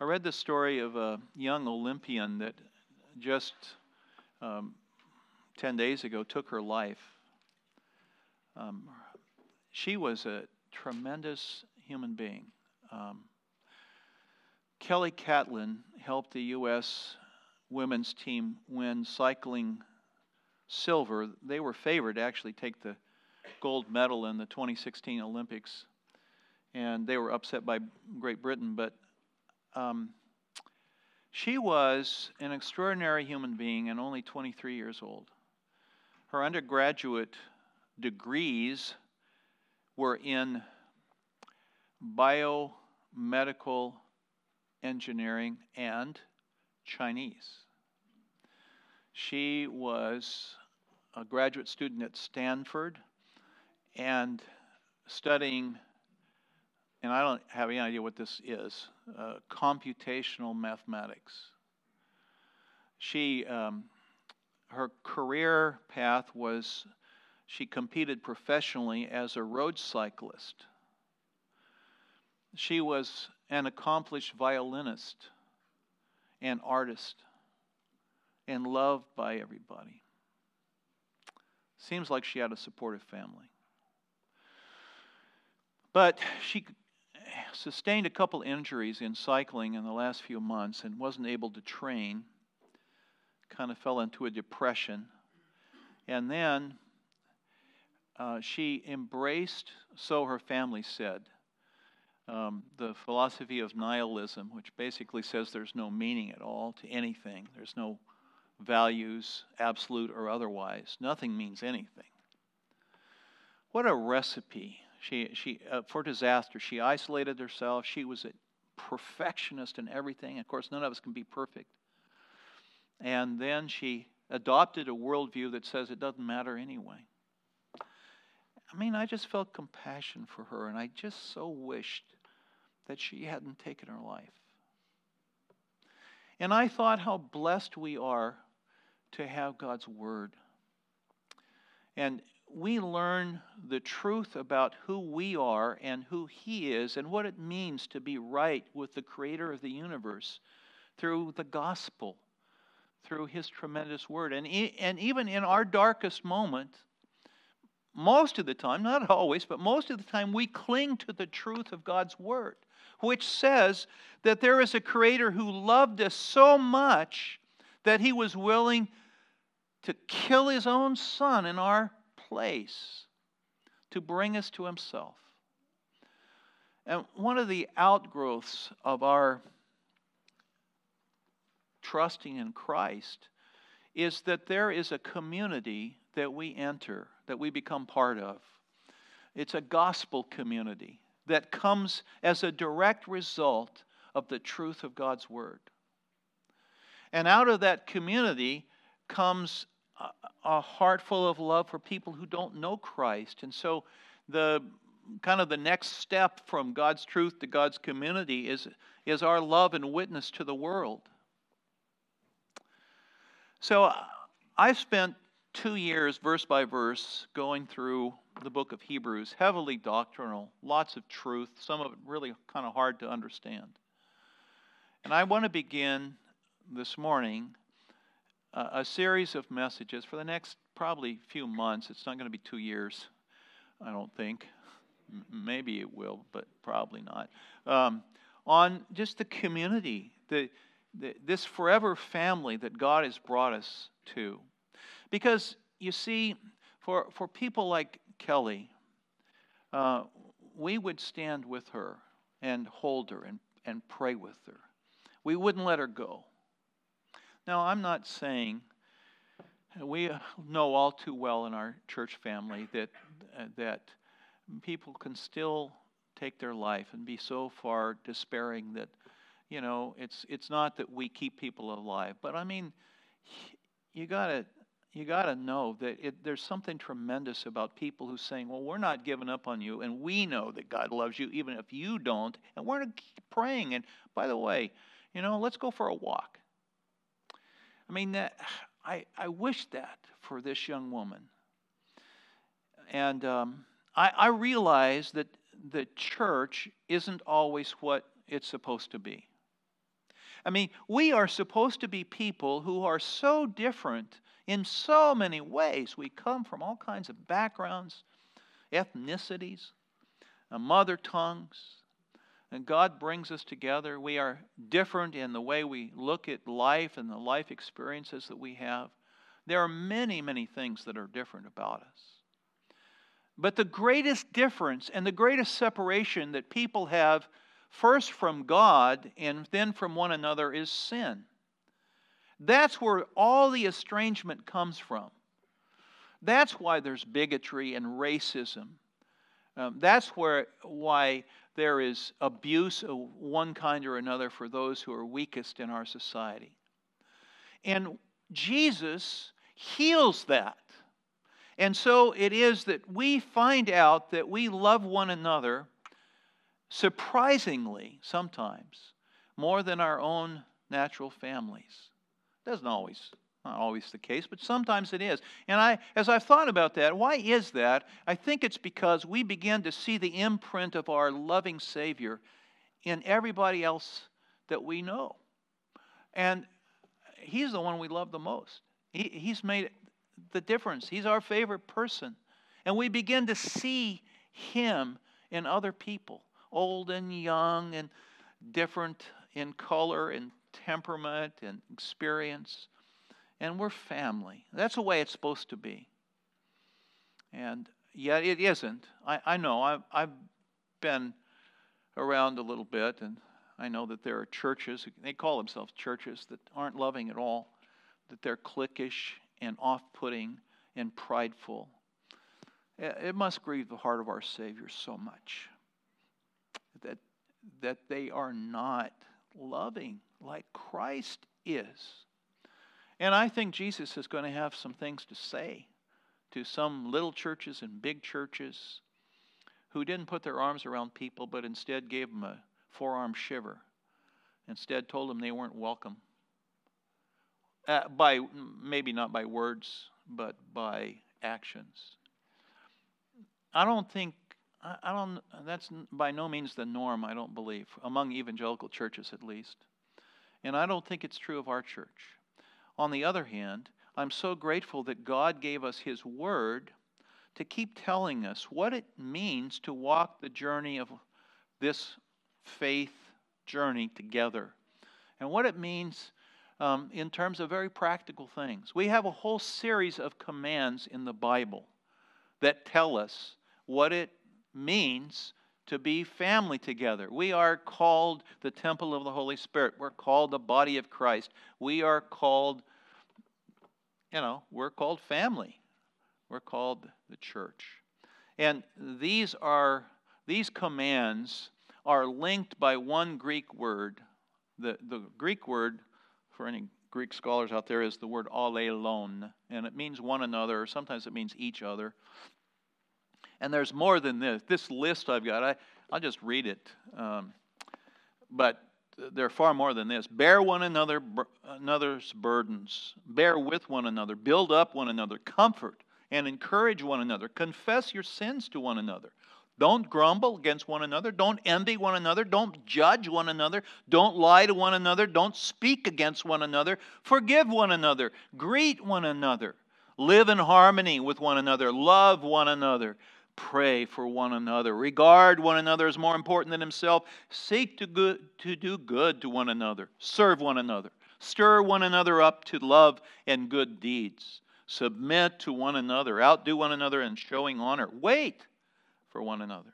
I read the story of a young Olympian that just um, 10 days ago took her life. Um, she was a tremendous human being. Um, Kelly Catlin helped the U.S. women's team win cycling silver. They were favored to actually take the gold medal in the 2016 Olympics, and they were upset by Great Britain. But um, she was an extraordinary human being and only 23 years old. Her undergraduate degrees were in biomedical engineering and Chinese. She was a graduate student at Stanford and studying, and I don't have any idea what this is, uh, computational mathematics. She, um, her career path was she competed professionally as a road cyclist. She was an accomplished violinist and artist and loved by everybody. Seems like she had a supportive family. But she sustained a couple injuries in cycling in the last few months and wasn't able to train. Kind of fell into a depression. And then uh, she embraced, so her family said, um, the philosophy of nihilism, which basically says there's no meaning at all to anything. There's no values, absolute or otherwise. Nothing means anything. What a recipe she, she, uh, for disaster. She isolated herself. She was a perfectionist in everything. Of course, none of us can be perfect. And then she adopted a worldview that says it doesn't matter anyway. I mean, I just felt compassion for her, and I just so wished that she hadn't taken her life. And I thought how blessed we are to have God's Word. And we learn the truth about who we are and who He is and what it means to be right with the Creator of the universe through the gospel, through His tremendous Word. And, and even in our darkest moment, most of the time, not always, but most of the time, we cling to the truth of God's Word, which says that there is a Creator who loved us so much that He was willing to kill His own Son in our place to bring us to Himself. And one of the outgrowths of our trusting in Christ is that there is a community that we enter, that we become part of. It's a gospel community that comes as a direct result of the truth of God's Word. And out of that community comes a heart full of love for people who don't know Christ. And so the kind of the next step from God's truth to God's community is, is our love and witness to the world. So uh, I've spent two years, verse by verse, going through the book of Hebrews, heavily doctrinal, lots of truth, some of it really kind of hard to understand. And I want to begin this morning a series of messages for the next probably few months. It's not going to be two years, I don't think. M- maybe it will, but probably not. Um, on just the community, the, the, this forever family that God has brought us to. Because you see, for, for people like Kelly, uh, we would stand with her and hold her and, and pray with her. We wouldn't let her go. Now, I'm not saying we know all too well in our church family that uh, that people can still take their life and be so far despairing that you know it's it's not that we keep people alive, but I mean you gotta you got to know that it, there's something tremendous about people who saying, "Well, we're not giving up on you, and we know that God loves you, even if you don't, and we're going to keep praying." And by the way, you know, let's go for a walk. I mean, that, I, I wish that for this young woman. And um, I, I realize that the church isn't always what it's supposed to be. I mean, we are supposed to be people who are so different in so many ways. We come from all kinds of backgrounds, ethnicities, uh, mother tongues. And God brings us together. We are different in the way we look at life and the life experiences that we have. There are many, many things that are different about us. But the greatest difference and the greatest separation that people have, first from God and then from one another, is sin. That's where all the estrangement comes from. That's why there's bigotry and racism. Um, that's where why there is abuse of one kind or another for those who are weakest in our society. And Jesus heals that. And so it is that we find out that we love one another surprisingly sometimes more than our own natural families. Doesn't always not always the case, but sometimes it is. And I as I've thought about that, why is that? I think it's because we begin to see the imprint of our loving Savior in everybody else that we know. And he's the one we love the most. He, he's made the difference. He's our favorite person. And we begin to see him in other people, old and young and different in color and temperament and experience. And we're family. That's the way it's supposed to be. And yet it isn't. I, I know. I've, I've been around a little bit, and I know that there are churches, they call themselves churches, that aren't loving at all, that they're cliquish and off putting and prideful. It must grieve the heart of our Savior so much that, that they are not loving like Christ is. And I think Jesus is going to have some things to say to some little churches and big churches who didn't put their arms around people but instead gave them a forearm shiver. Instead, told them they weren't welcome uh, by maybe not by words, but by actions. I don't think I don't. That's by no means the norm. I don't believe among evangelical churches, at least, and I don't think it's true of our church. On the other hand, I'm so grateful that God gave us His Word to keep telling us what it means to walk the journey of this faith journey together, and what it means um, in terms of very practical things. We have a whole series of commands in the Bible that tell us what it means to be family together. We are called the temple of the Holy Spirit. We're called the body of Christ. We are called, you know, we're called family. We're called the church. And these are these commands are linked by one Greek word. The, the Greek word for any Greek scholars out there, is the word allelon, and it means one another, or sometimes it means each other. And there's more than this. This list I've got, I, I'll just read it. Um, but there are far more than this. Bear one another another's burdens. Bear with one another. Build up one another. Comfort and encourage one another. Confess your sins to one another. Don't grumble against one another. Don't envy one another. Don't judge one another. Don't lie to one another. Don't speak against one another. Forgive one another. Greet one another. Live in harmony with one another. Love one another. Pray for one another. Regard one another as more important than himself. Seek to, good, to do good to one another. Serve one another. Stir one another up to love and good deeds. Submit to one another. Outdo one another in showing honor. Wait for one another.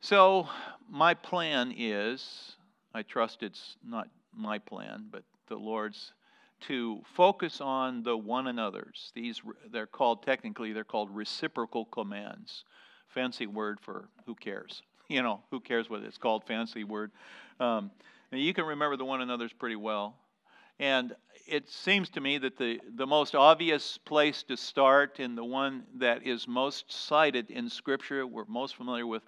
So, my plan is I trust it's not my plan, but the Lord's to focus on the one another's. These they're called technically they're called reciprocal commands. Fancy word for who cares? You know, who cares what it's called? Fancy word. Um, you can remember the one another's pretty well. And it seems to me that the, the most obvious place to start and the one that is most cited in Scripture, we're most familiar with,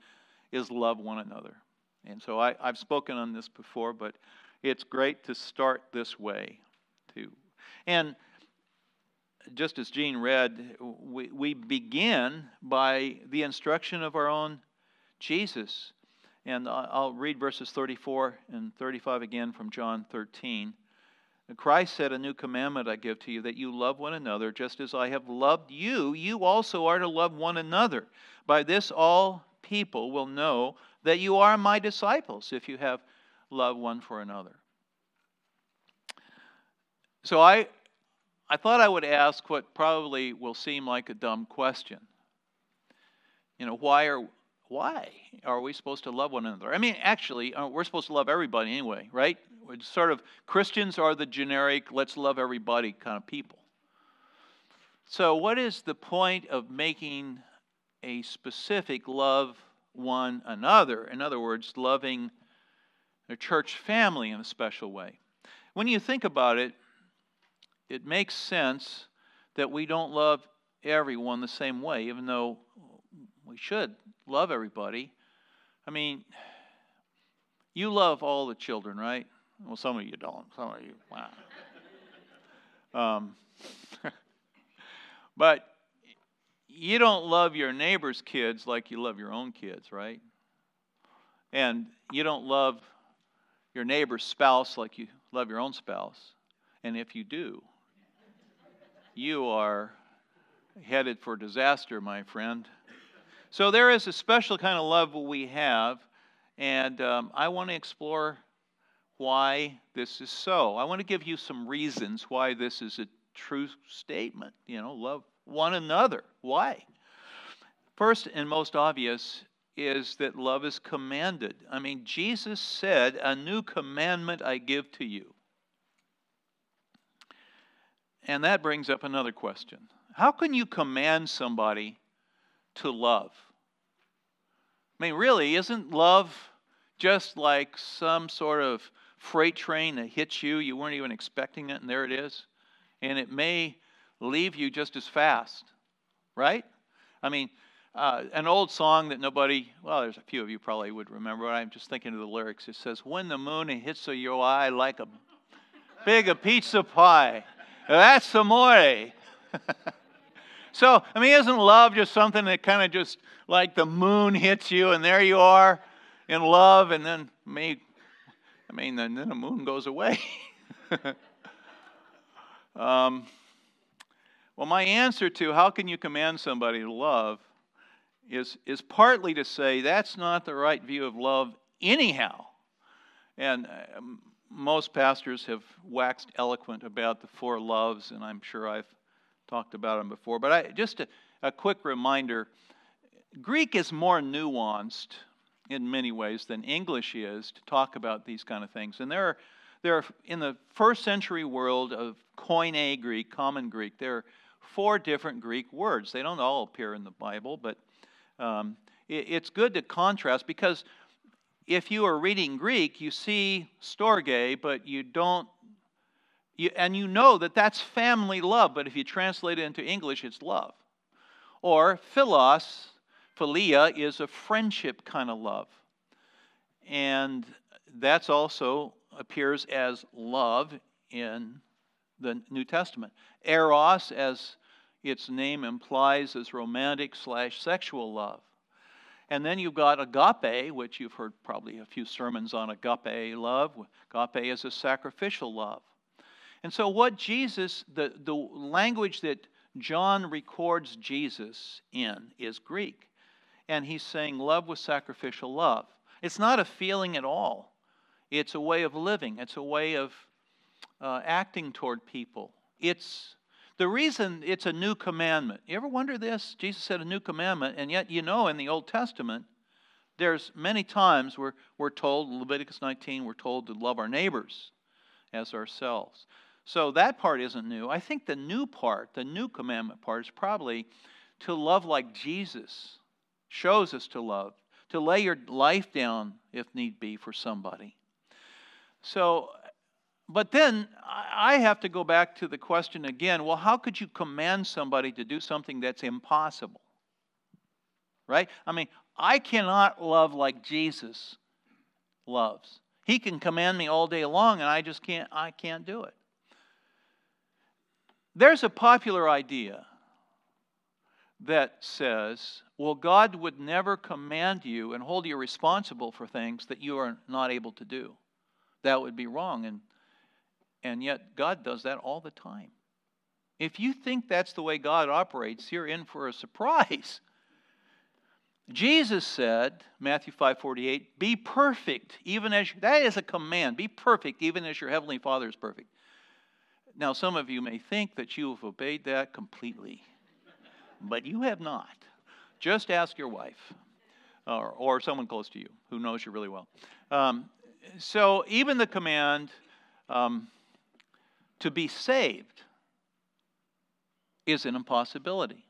is love one another. And so I, I've spoken on this before, but it's great to start this way too. And just as Jean read, we, we begin by the instruction of our own Jesus. And I'll read verses 34 and 35 again from John 13. Christ said, A new commandment I give to you, that you love one another, just as I have loved you. You also are to love one another. By this, all people will know that you are my disciples, if you have love one for another. So I, I thought I would ask what probably will seem like a dumb question. You know, why are why are we supposed to love one another? I mean, actually, uh, we're supposed to love everybody anyway, right? We're sort of Christians are the generic let's love everybody kind of people. So, what is the point of making a specific love one another? In other words, loving the church family in a special way. When you think about it, it makes sense that we don't love everyone the same way, even though we should love everybody. I mean, you love all the children, right? Well, some of you don't. Some of you, wow. um, but you don't love your neighbor's kids like you love your own kids, right? And you don't love your neighbor's spouse like you love your own spouse. And if you do, you are headed for disaster, my friend. So there is a special kind of love we have, and um, I want to explore why this is so. I want to give you some reasons why this is a true statement. You know, love one another. Why? First and most obvious is that love is commanded. I mean, Jesus said, A new commandment I give to you. And that brings up another question How can you command somebody to love. I mean, really, isn't love just like some sort of freight train that hits you? You weren't even expecting it, and there it is. And it may leave you just as fast, right? I mean, uh, an old song that nobody, well, there's a few of you probably would remember, I'm just thinking of the lyrics. It says, When the moon hits your eye like a big a pizza pie, that's amore. So, I mean, isn't love just something that kind of just like the moon hits you and there you are in love and then me, I mean, then, then the moon goes away. um, well, my answer to how can you command somebody to love is, is partly to say that's not the right view of love anyhow. And uh, most pastors have waxed eloquent about the four loves, and I'm sure I've talked about them before. But I, just a, a quick reminder Greek is more nuanced in many ways than English is to talk about these kind of things. And there are, there are in the first century world of Koine Greek, common Greek, there are four different Greek words. They don't all appear in the Bible, but um, it, it's good to contrast because if you are reading Greek, you see storge, but you don't you, and you know that that's family love, but if you translate it into English, it's love. Or philos, philia, is a friendship kind of love. And that's also appears as love in the New Testament. Eros, as its name implies, is romantic slash sexual love. And then you've got agape, which you've heard probably a few sermons on agape love. Agape is a sacrificial love. And so, what Jesus, the, the language that John records Jesus in is Greek. And he's saying love with sacrificial love. It's not a feeling at all, it's a way of living, it's a way of uh, acting toward people. It's the reason it's a new commandment. You ever wonder this? Jesus said a new commandment, and yet you know in the Old Testament, there's many times where we're told, Leviticus 19, we're told to love our neighbors as ourselves. So that part isn't new. I think the new part, the new commandment part, is probably to love like Jesus shows us to love, to lay your life down if need be for somebody. So, but then I have to go back to the question again well, how could you command somebody to do something that's impossible? Right? I mean, I cannot love like Jesus loves. He can command me all day long and I just can't I can't do it. There's a popular idea that says Well, God would never command you and hold you responsible for things that you are not able to do. That would be wrong. And, and yet, God does that all the time. If you think that's the way God operates, you're in for a surprise. Jesus said, Matthew 5:48, "Be perfect, even as that is a command. Be perfect, even as your heavenly Father is perfect." Now, some of you may think that you have obeyed that completely, but you have not. Just ask your wife or, or someone close to you who knows you really well. Um, so, even the command um, to be saved is an impossibility.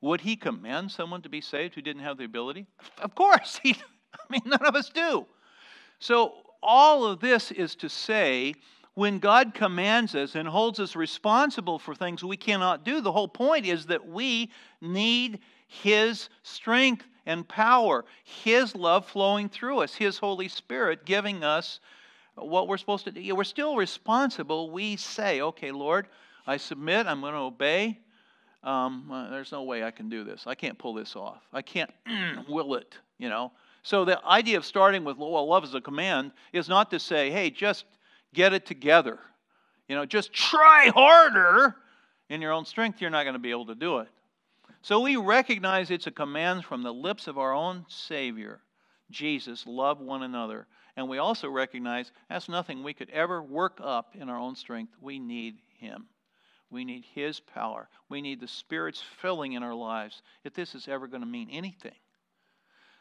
Would he command someone to be saved who didn't have the ability? Of course. He, I mean, none of us do. So, all of this is to say when God commands us and holds us responsible for things we cannot do, the whole point is that we need His strength and power, His love flowing through us, His Holy Spirit giving us what we're supposed to do. We're still responsible. We say, okay, Lord, I submit, I'm going to obey. Um, uh, there's no way I can do this. I can't pull this off. I can't will it, you know. So the idea of starting with well, love as a command is not to say, hey, just get it together. You know, just try harder. In your own strength, you're not going to be able to do it. So we recognize it's a command from the lips of our own Savior, Jesus, love one another. And we also recognize that's nothing we could ever work up in our own strength. We need Him. We need His power. We need the Spirit's filling in our lives if this is ever going to mean anything.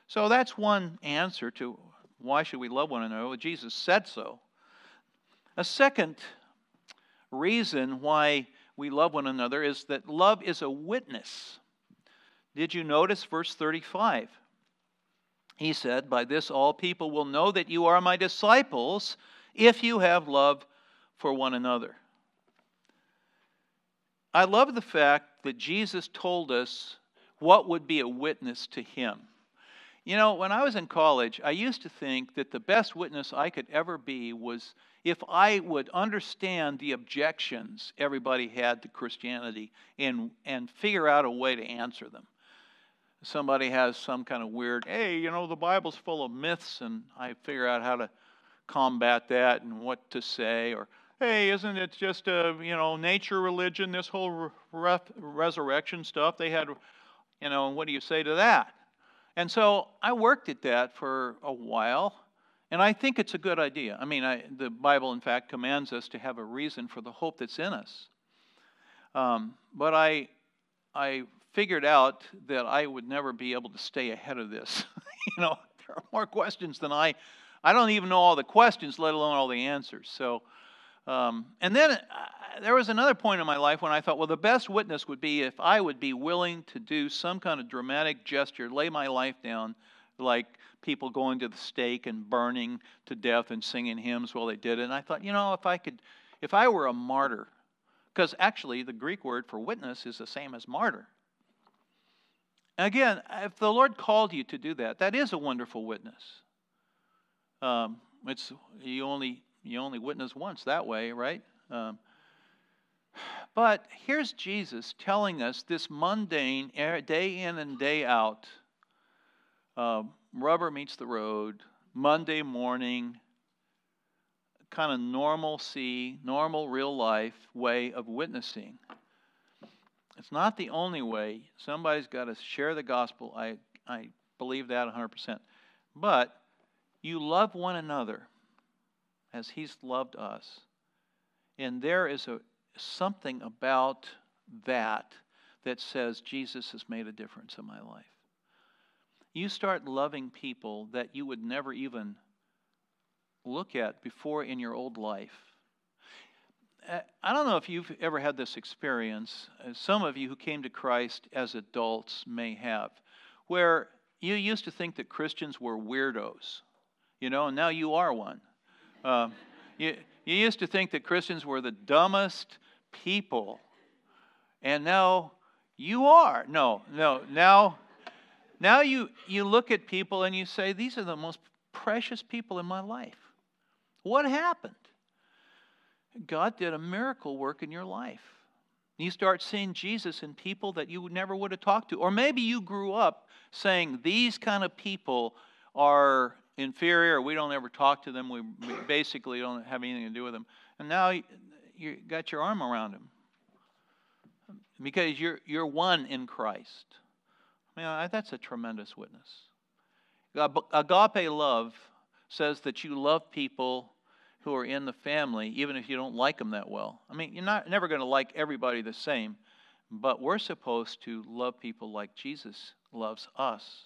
So that's one answer to why should we love one another? Well, Jesus said so. A second reason why we love one another is that love is a witness. Did you notice verse 35? He said, By this all people will know that you are my disciples if you have love for one another. I love the fact that Jesus told us what would be a witness to him. You know, when I was in college, I used to think that the best witness I could ever be was if I would understand the objections everybody had to Christianity and, and figure out a way to answer them. Somebody has some kind of weird, hey, you know, the Bible's full of myths, and I figure out how to combat that and what to say. Or, hey, isn't it just a, you know, nature religion, this whole re- resurrection stuff? They had, you know, and what do you say to that? And so I worked at that for a while and I think it's a good idea. I mean, I, the Bible, in fact, commands us to have a reason for the hope that's in us. Um, but I, I figured out that I would never be able to stay ahead of this. you know, there are more questions than I. I don't even know all the questions, let alone all the answers. So, um, and then uh, there was another point in my life when I thought, well, the best witness would be if I would be willing to do some kind of dramatic gesture, lay my life down, like people going to the stake and burning to death and singing hymns while they did it. And I thought, you know, if I could, if I were a martyr, because actually the Greek word for witness is the same as martyr. Again, if the Lord called you to do that, that is a wonderful witness. Um, it's you only you only witness once that way, right? Um, but here's Jesus telling us this mundane, day in and day out, uh, rubber meets the road, Monday morning, kind of normalcy, normal real life way of witnessing. It's not the only way. Somebody's got to share the gospel. I, I believe that 100%. But you love one another as he's loved us. And there is a, something about that that says Jesus has made a difference in my life you start loving people that you would never even look at before in your old life. Uh, I don't know if you've ever had this experience. Uh, some of you who came to Christ as adults may have, where you used to think that Christians were weirdos, you know, and now you are one. Uh, you, you used to think that Christians were the dumbest people, and now you are. No, no, now now you, you look at people and you say, These are the most precious people in my life. What happened? God did a miracle work in your life. You start seeing Jesus in people that you never would have talked to. Or maybe you grew up saying these kind of people are inferior, we don't ever talk to them, we basically don't have anything to do with them. And now you got your arm around them because you're, you're one in Christ. I mean, that's a tremendous witness. Agape love says that you love people who are in the family, even if you don't like them that well. I mean, you're not never going to like everybody the same, but we're supposed to love people like Jesus loves us.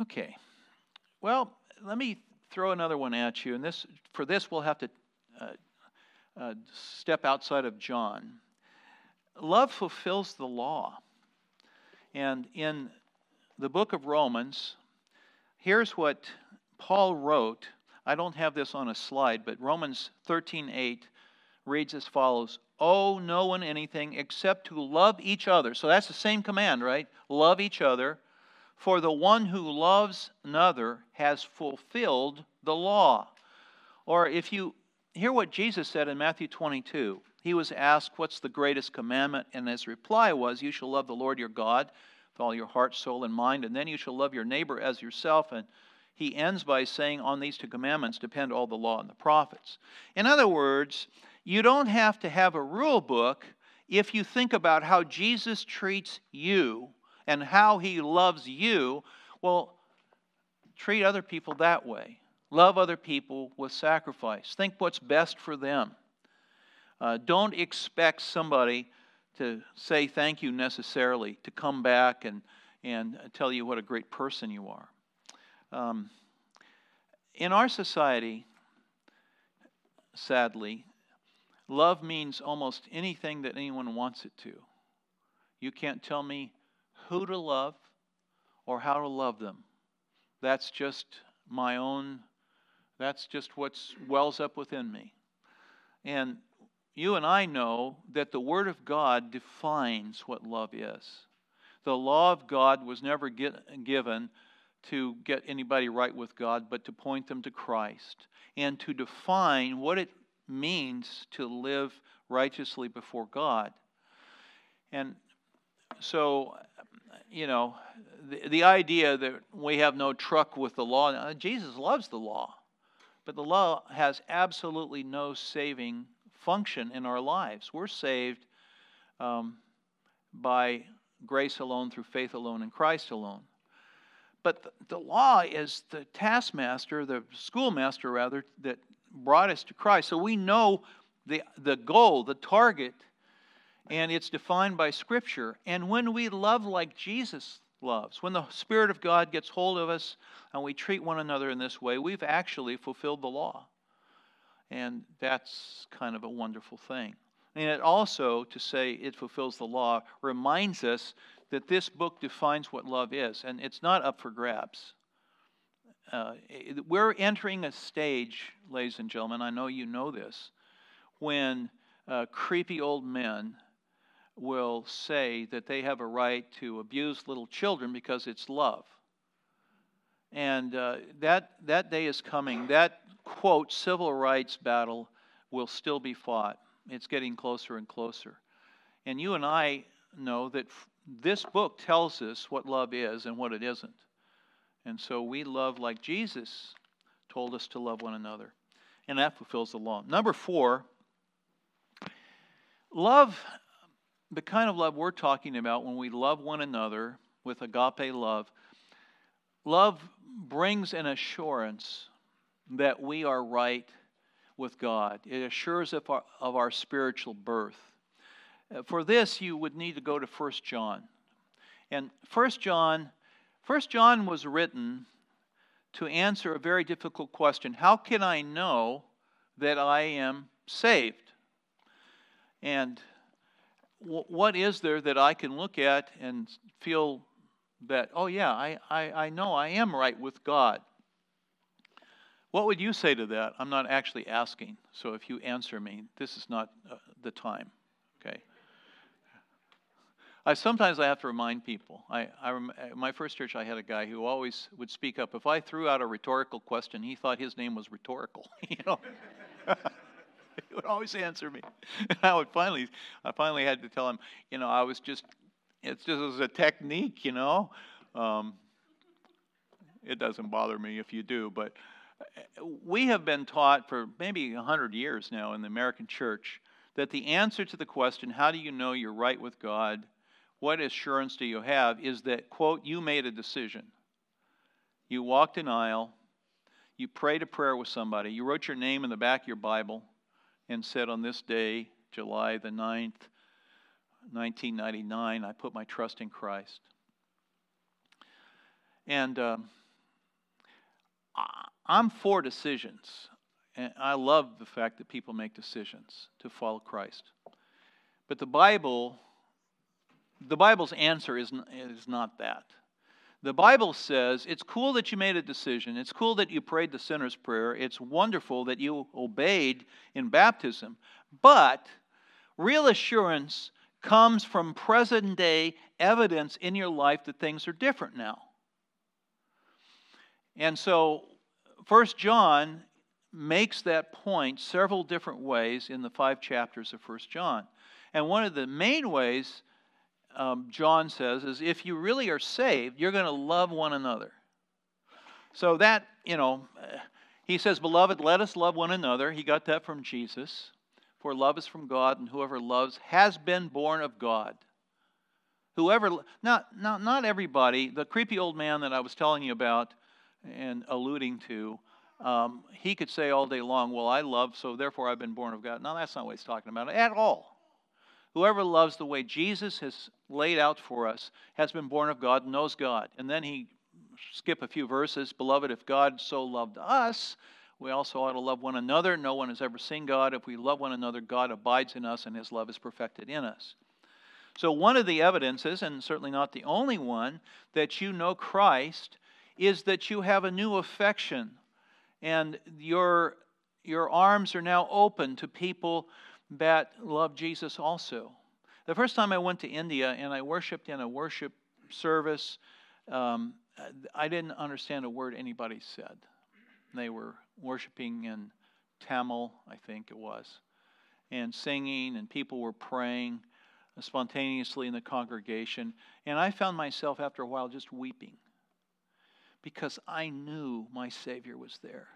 Okay. Well, let me throw another one at you, and this for this we'll have to uh, uh, step outside of John. Love fulfills the law, and in the book of Romans, here's what Paul wrote I don't have this on a slide, but Romans 13:8 reads as follows: "Owe no one anything except to love each other." So that's the same command, right? Love each other. For the one who loves another has fulfilled the law. Or if you hear what Jesus said in Matthew 22, he was asked, What's the greatest commandment? And his reply was, You shall love the Lord your God with all your heart, soul, and mind, and then you shall love your neighbor as yourself. And he ends by saying, On these two commandments depend all the law and the prophets. In other words, you don't have to have a rule book if you think about how Jesus treats you and how he loves you. Well, treat other people that way. Love other people with sacrifice. Think what's best for them. Uh, don't expect somebody to say thank you necessarily, to come back and, and tell you what a great person you are. Um, in our society, sadly, love means almost anything that anyone wants it to. You can't tell me who to love or how to love them. That's just my own, that's just what wells up within me. And you and I know that the Word of God defines what love is. The law of God was never get, given to get anybody right with God, but to point them to Christ and to define what it means to live righteously before God. And so, you know, the, the idea that we have no truck with the law, Jesus loves the law, but the law has absolutely no saving function in our lives. We're saved um, by grace alone, through faith alone, in Christ alone. But the, law is the taskmaster, the schoolmaster rather, that brought us to Christ. So we know the, the goal, the target, and it's defined by Scripture. And when we love like Jesus loves, when the Spirit of God gets hold of us and we treat one another in this way, we've actually fulfilled the law. And that's kind of a wonderful thing. And it also, to say it fulfills the law, reminds us that this book defines what love is, and it's not up for grabs. Uh, we're entering a stage, ladies and gentlemen, I know you know this, when uh, creepy old men will say that they have a right to abuse little children because it's love. And uh, that, that day is coming. That, quote, civil rights battle will still be fought. It's getting closer and closer. And you and I know that this book tells us what love is and what it isn't. And so we love like Jesus told us to love one another. And that fulfills the law. Number four, love, the kind of love we're talking about when we love one another with agape love, love brings an assurance that we are right with God. It assures of our, of our spiritual birth. Uh, for this, you would need to go to 1 John. And 1 John, 1 John was written to answer a very difficult question How can I know that I am saved? And what is there that I can look at and feel that, oh, yeah, I, I, I know I am right with God? What would you say to that? I'm not actually asking, so if you answer me, this is not uh, the time, okay? I sometimes I have to remind people. I, I rem, my first church, I had a guy who always would speak up. If I threw out a rhetorical question, he thought his name was rhetorical. you know. he would always answer me. And I would finally, I finally had to tell him, you know, I was just, it's just as a technique, you know. Um, it doesn't bother me if you do, but uh, we have been taught for maybe 100 years now in the American church that the answer to the question, how do you know you're right with God? What assurance do you have? Is that, quote, you made a decision. You walked an aisle, you prayed a prayer with somebody, you wrote your name in the back of your Bible and said, on this day, July the 9th, 1999, I put my trust in Christ. And um, I'm for decisions. And I love the fact that people make decisions to follow Christ. But the Bible, the Bible's answer is, is not that. The Bible says it's cool that you made a decision. It's cool that you prayed the sinner's prayer. It's wonderful that you obeyed in baptism. But real assurance comes from present day evidence in your life that things are different now. And so, First John makes that point several different ways in the five chapters of First John. And one of the main ways um, John says is if you really are saved, you're going to love one another. So that, you know, he says, Beloved, let us love one another. He got that from Jesus. For love is from God, and whoever loves has been born of God. Whoever, not, not, not everybody, the creepy old man that I was telling you about and alluding to, um, he could say all day long, Well, I love, so therefore I've been born of God. No, that's not what he's talking about at all. Whoever loves the way Jesus has laid out for us has been born of God, and knows God. And then he skip a few verses. Beloved, if God so loved us, we also ought to love one another. No one has ever seen God. If we love one another, God abides in us and his love is perfected in us. So, one of the evidences, and certainly not the only one, that you know Christ is that you have a new affection and your, your arms are now open to people that love Jesus also. The first time I went to India and I worshiped in a worship service, um, I didn't understand a word anybody said. They were worshiping in Tamil, I think it was, and singing, and people were praying spontaneously in the congregation. And I found myself after a while just weeping because I knew my Savior was there.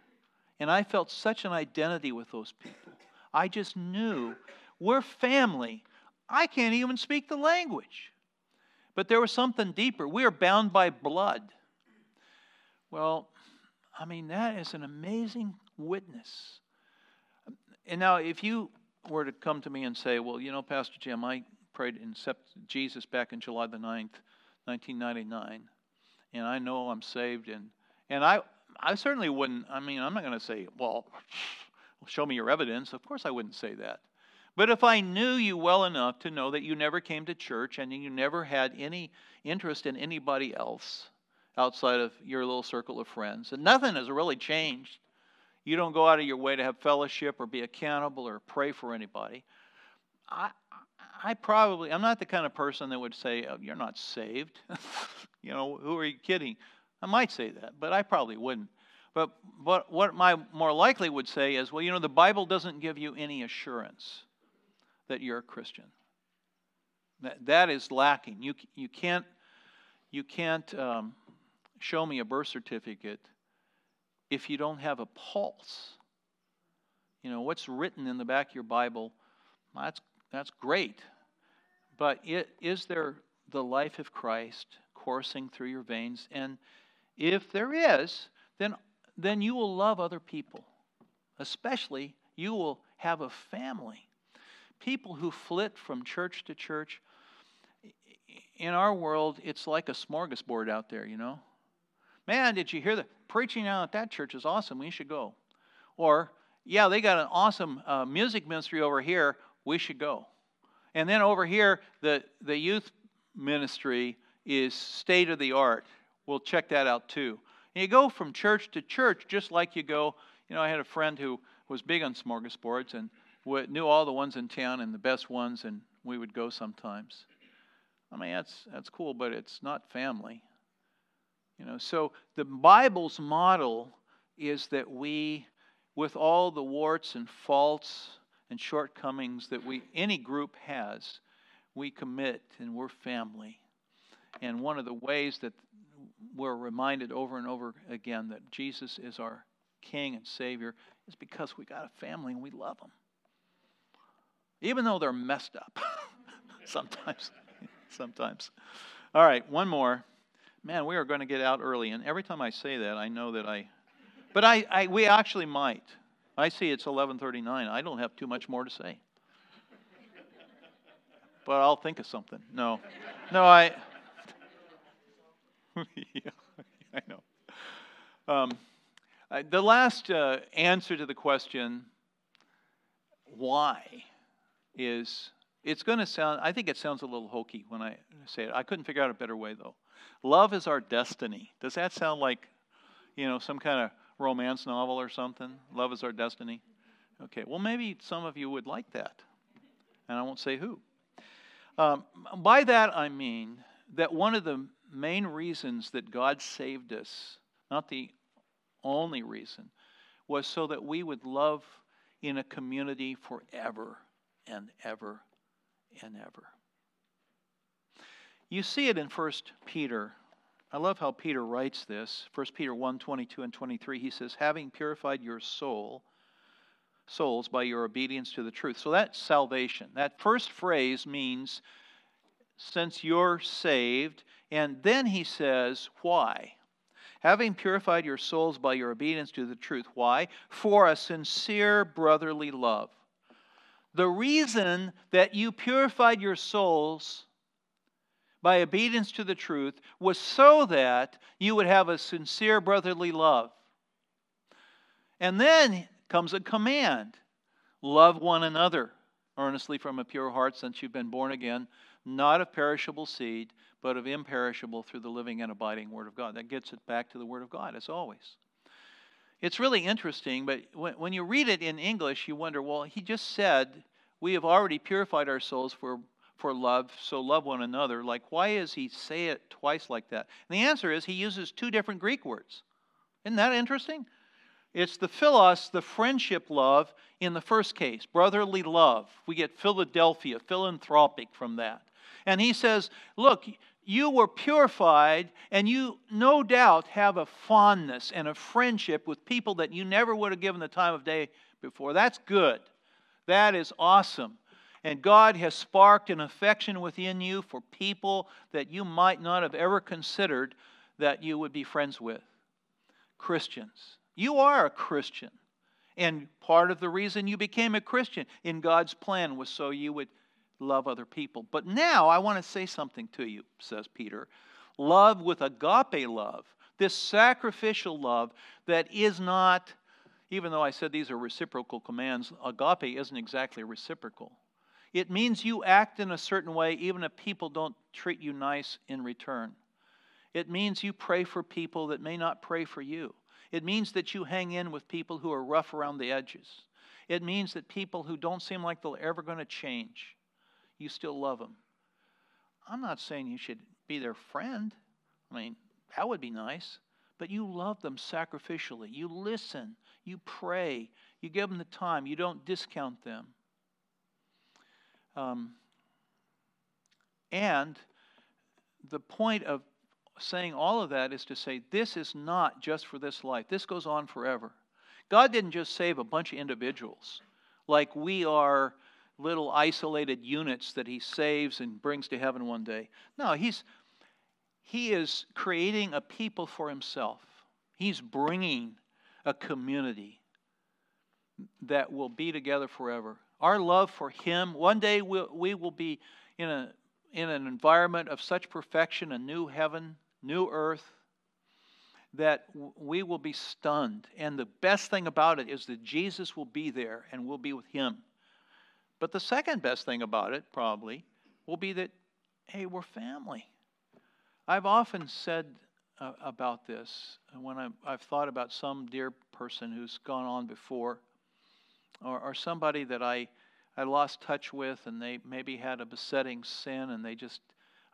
And I felt such an identity with those people. I just knew we're family. I can't even speak the language. But there was something deeper. We are bound by blood. Well, I mean, that is an amazing witness. And now, if you were to come to me and say, well, you know, Pastor Jim, I prayed and accepted Jesus back in July the 9th, 1999 and I know I'm saved, and and I I certainly wouldn't. I mean, I'm not going to say, well, show me your evidence. Of course, I wouldn't say that. But if I knew you well enough to know that you never came to church and you never had any interest in anybody else outside of your little circle of friends, and nothing has really changed, you don't go out of your way to have fellowship or be accountable or pray for anybody. I, I probably, I'm not the kind of person that would say, oh, You're not saved. you know, who are you kidding? I might say that, but I probably wouldn't. But, what my more likely would say is, Well, you know, the Bible doesn't give you any assurance that you're a Christian. That, that is lacking. You, you can't, you can't um, show me a birth certificate if you don't have a pulse. You know, what's written in the back of your Bible, that's, that's great. But it, is there the life of Christ coursing through your veins? And if there is, then, then you will love other people. Especially, you will have a family. People who flit from church to church. In our world, it's like a smorgasbord out there, you know? Man, did you hear the preaching out at that church is awesome. We should go. Or, yeah, they got an awesome uh, music ministry over here. We should go. And then over here, the, the youth ministry is state of the art. We'll check that out too. And you go from church to church just like you go. You know, I had a friend who was big on smorgasbords and knew all the ones in town and the best ones, and we would go sometimes. I mean, that's, that's cool, but it's not family. You know, so the Bible's model is that we, with all the warts and faults and shortcomings that we any group has, we commit and we're family. And one of the ways that we're reminded over and over again that Jesus is our King and Savior is because we got a family and we love them. Even though they're messed up sometimes. sometimes. All right, one more. Man, we are going to get out early, and every time I say that, I know that I. But I, I we actually might. I see it's 11:39. I don't have too much more to say. But I'll think of something. No, no, I. yeah, I know. Um, the last uh, answer to the question, why, is it's going to sound, I think it sounds a little hokey when I say it. I couldn't figure out a better way, though. Love is our destiny. Does that sound like, you know, some kind of romance novel or something? Love is our destiny? Okay, well, maybe some of you would like that. And I won't say who. Um, by that, I mean that one of the main reasons that God saved us, not the only reason, was so that we would love in a community forever and ever and ever. You see it in 1 Peter. I love how Peter writes this. 1 Peter 1 22 and 23. He says, Having purified your soul, souls by your obedience to the truth. So that's salvation. That first phrase means since you're saved. And then he says, Why? Having purified your souls by your obedience to the truth. Why? For a sincere brotherly love. The reason that you purified your souls by obedience to the truth was so that you would have a sincere brotherly love. And then comes a command love one another earnestly from a pure heart, since you've been born again, not of perishable seed, but of imperishable through the living and abiding Word of God. That gets it back to the Word of God, as always. It's really interesting, but when, when you read it in English, you wonder, well, he just said, we have already purified our souls for, for love, so love one another. Like, why does he say it twice like that? And the answer is he uses two different Greek words. Isn't that interesting? It's the philos, the friendship love, in the first case, brotherly love. We get Philadelphia, philanthropic from that. And he says, look, you were purified, and you no doubt have a fondness and a friendship with people that you never would have given the time of day before. That's good. That is awesome. And God has sparked an affection within you for people that you might not have ever considered that you would be friends with. Christians. You are a Christian. And part of the reason you became a Christian in God's plan was so you would love other people. But now I want to say something to you, says Peter. Love with agape love, this sacrificial love that is not, even though I said these are reciprocal commands, agape isn't exactly reciprocal. It means you act in a certain way even if people don't treat you nice in return. It means you pray for people that may not pray for you. It means that you hang in with people who are rough around the edges. It means that people who don't seem like they're ever going to change you still love them. I'm not saying you should be their friend. I mean, that would be nice. But you love them sacrificially. You listen. You pray. You give them the time. You don't discount them. Um, and the point of saying all of that is to say this is not just for this life, this goes on forever. God didn't just save a bunch of individuals like we are little isolated units that he saves and brings to heaven one day. No, he's he is creating a people for himself. He's bringing a community that will be together forever. Our love for him, one day we'll, we will be in, a, in an environment of such perfection, a new heaven, new earth, that we will be stunned. And the best thing about it is that Jesus will be there and we'll be with him. But the second best thing about it, probably, will be that, hey, we're family. I've often said uh, about this when I've, I've, thought about some dear person who's gone on before, or, or somebody that I, I lost touch with and they maybe had a besetting sin and they just,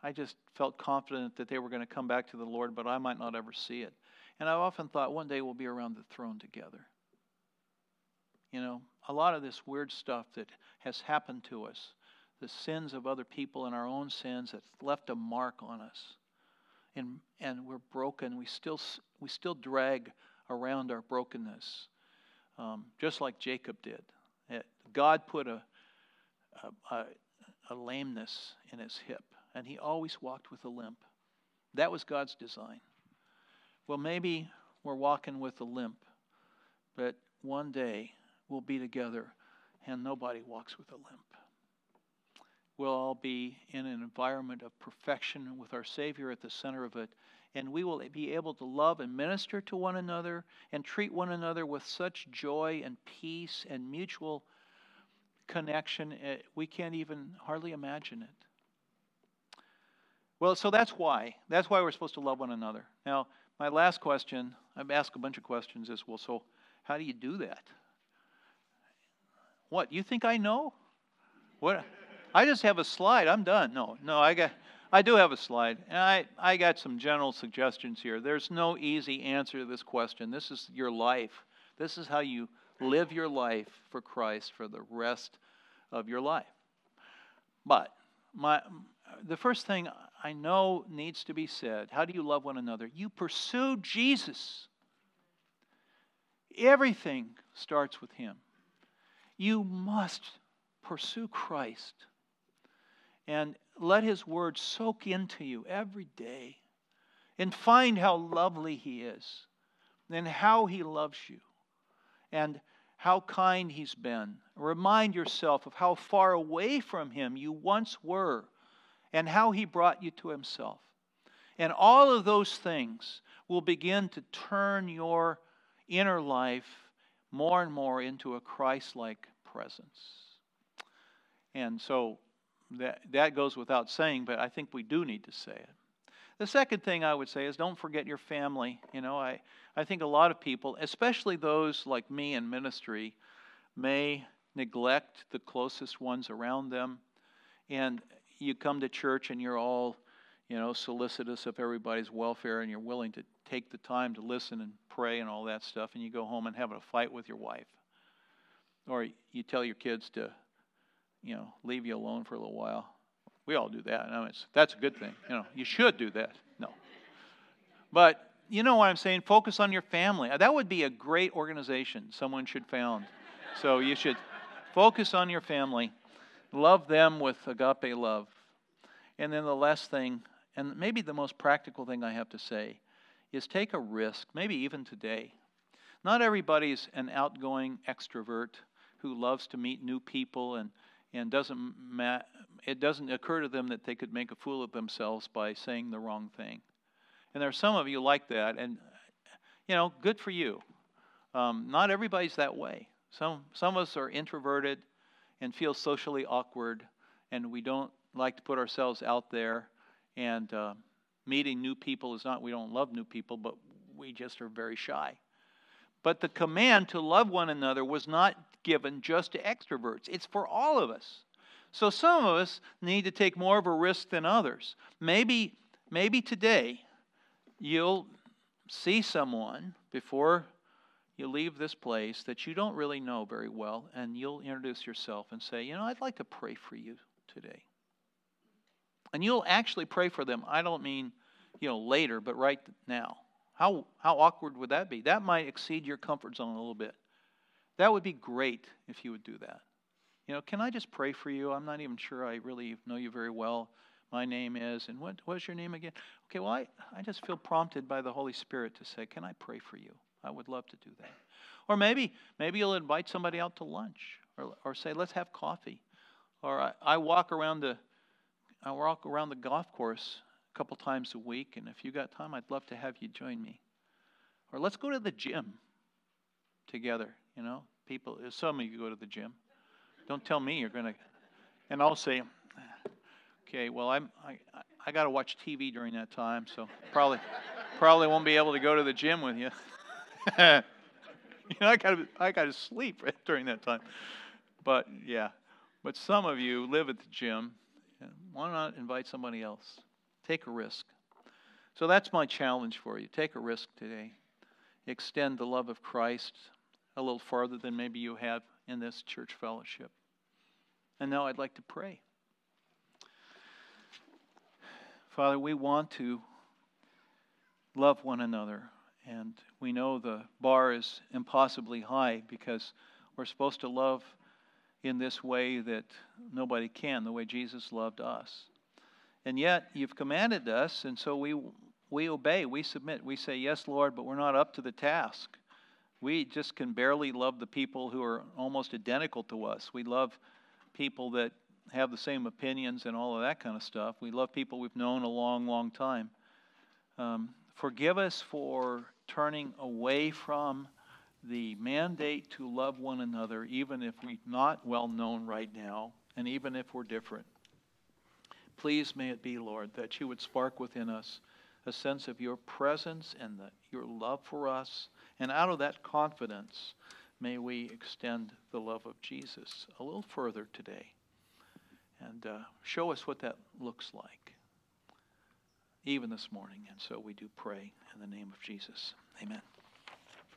I just felt confident that they were going to come back to the Lord, but I might not ever see it. And I've often thought one day we'll be around the throne together. You know, a lot of this weird stuff that has happened to us, the sins of other people and our own sins that left a mark on us. And, and we're broken. We still, we still drag around our brokenness, um, just like Jacob did. It, God put a, a, a, a lameness in his hip, and he always walked with a limp. That was God's design. Well, maybe we're walking with a limp, but one day we'll be together and nobody walks with a limp. We'll all be in an environment of perfection with our Savior at the center of it, and we will be able to love and minister to one another and treat one another with such joy and peace and mutual connection. Eh, we can't even hardly imagine it. Well, so that's why. That's why we're supposed to love one another. Now, my last question, I've asked a bunch of questions, is well, so how do you do that? What, you think I know? What? I just have a slide. I'm done. No, no, I got I do have a slide. And I, I got some general suggestions here. There's no easy answer to this question. This is your life. This is how you live your life for Christ for the rest of your life. But my the first thing I know needs to be said, how do you love one another? You pursue Jesus. Everything starts with him. You must pursue Christ and let his word soak into you every day and find how lovely he is and how he loves you and how kind he's been. Remind yourself of how far away from him you once were and how he brought you to himself. And all of those things will begin to turn your inner life more and more into a Christ like presence. And so that, that goes without saying, but I think we do need to say it. The second thing I would say is don't forget your family. You know, I, I think a lot of people, especially those like me in ministry, may neglect the closest ones around them. And you come to church and you're all, you know, solicitous of everybody's welfare and you're willing to take the time to listen and pray and all that stuff, and you go home and have a fight with your wife. Or you tell your kids to, you know, leave you alone for a little while. We all do that. I mean, that's a good thing. You know, you should do that. No. But you know what I'm saying? Focus on your family. That would be a great organization someone should found. So you should focus on your family. Love them with agape love. And then the last thing, and maybe the most practical thing I have to say, is take a risk, maybe even today. Not everybody's an outgoing extrovert who loves to meet new people and, and doesn't ma- it doesn't occur to them that they could make a fool of themselves by saying the wrong thing. And there are some of you like that, and you know, good for you. Um, not everybody's that way. Some some of us are introverted and feel socially awkward, and we don't like to put ourselves out there. And uh, meeting new people is not we don't love new people, but we just are very shy. But the command to love one another was not given just to extroverts, it's for all of us. So some of us need to take more of a risk than others. Maybe, maybe today you'll see someone before you leave this place that you don't really know very well, and you'll introduce yourself and say, You know, I'd like to pray for you today. And you'll actually pray for them. I don't mean, you know, later, but right now. How, how awkward would that be? That might exceed your comfort zone a little bit. That would be great if you would do that. You know, can I just pray for you? I'm not even sure I really know you very well. My name is, and what, what's your name again? Okay, well, I, I just feel prompted by the Holy Spirit to say, Can I pray for you? I would love to do that. Or maybe, maybe you'll invite somebody out to lunch or, or say, Let's have coffee. Or I, I walk around the I walk around the golf course a couple times a week, and if you got time, I'd love to have you join me. Or let's go to the gym together. You know, people. Some of you go to the gym. Don't tell me you're going to. And I'll say, okay, well, I'm I I got to watch TV during that time, so probably probably won't be able to go to the gym with you. you know, I got to I got to sleep during that time. But yeah, but some of you live at the gym. Why not invite somebody else? Take a risk. So that's my challenge for you. Take a risk today. Extend the love of Christ. A little farther than maybe you have in this church fellowship. And now I'd like to pray. Father, we want to love one another, and we know the bar is impossibly high because we're supposed to love in this way that nobody can, the way Jesus loved us. And yet, you've commanded us, and so we, we obey, we submit. We say, Yes, Lord, but we're not up to the task. We just can barely love the people who are almost identical to us. We love people that have the same opinions and all of that kind of stuff. We love people we've known a long, long time. Um, forgive us for turning away from the mandate to love one another, even if we're not well known right now, and even if we're different. Please may it be, Lord, that you would spark within us a sense of your presence and the, your love for us and out of that confidence, may we extend the love of Jesus a little further today and uh, show us what that looks like, even this morning. And so we do pray in the name of Jesus. Amen.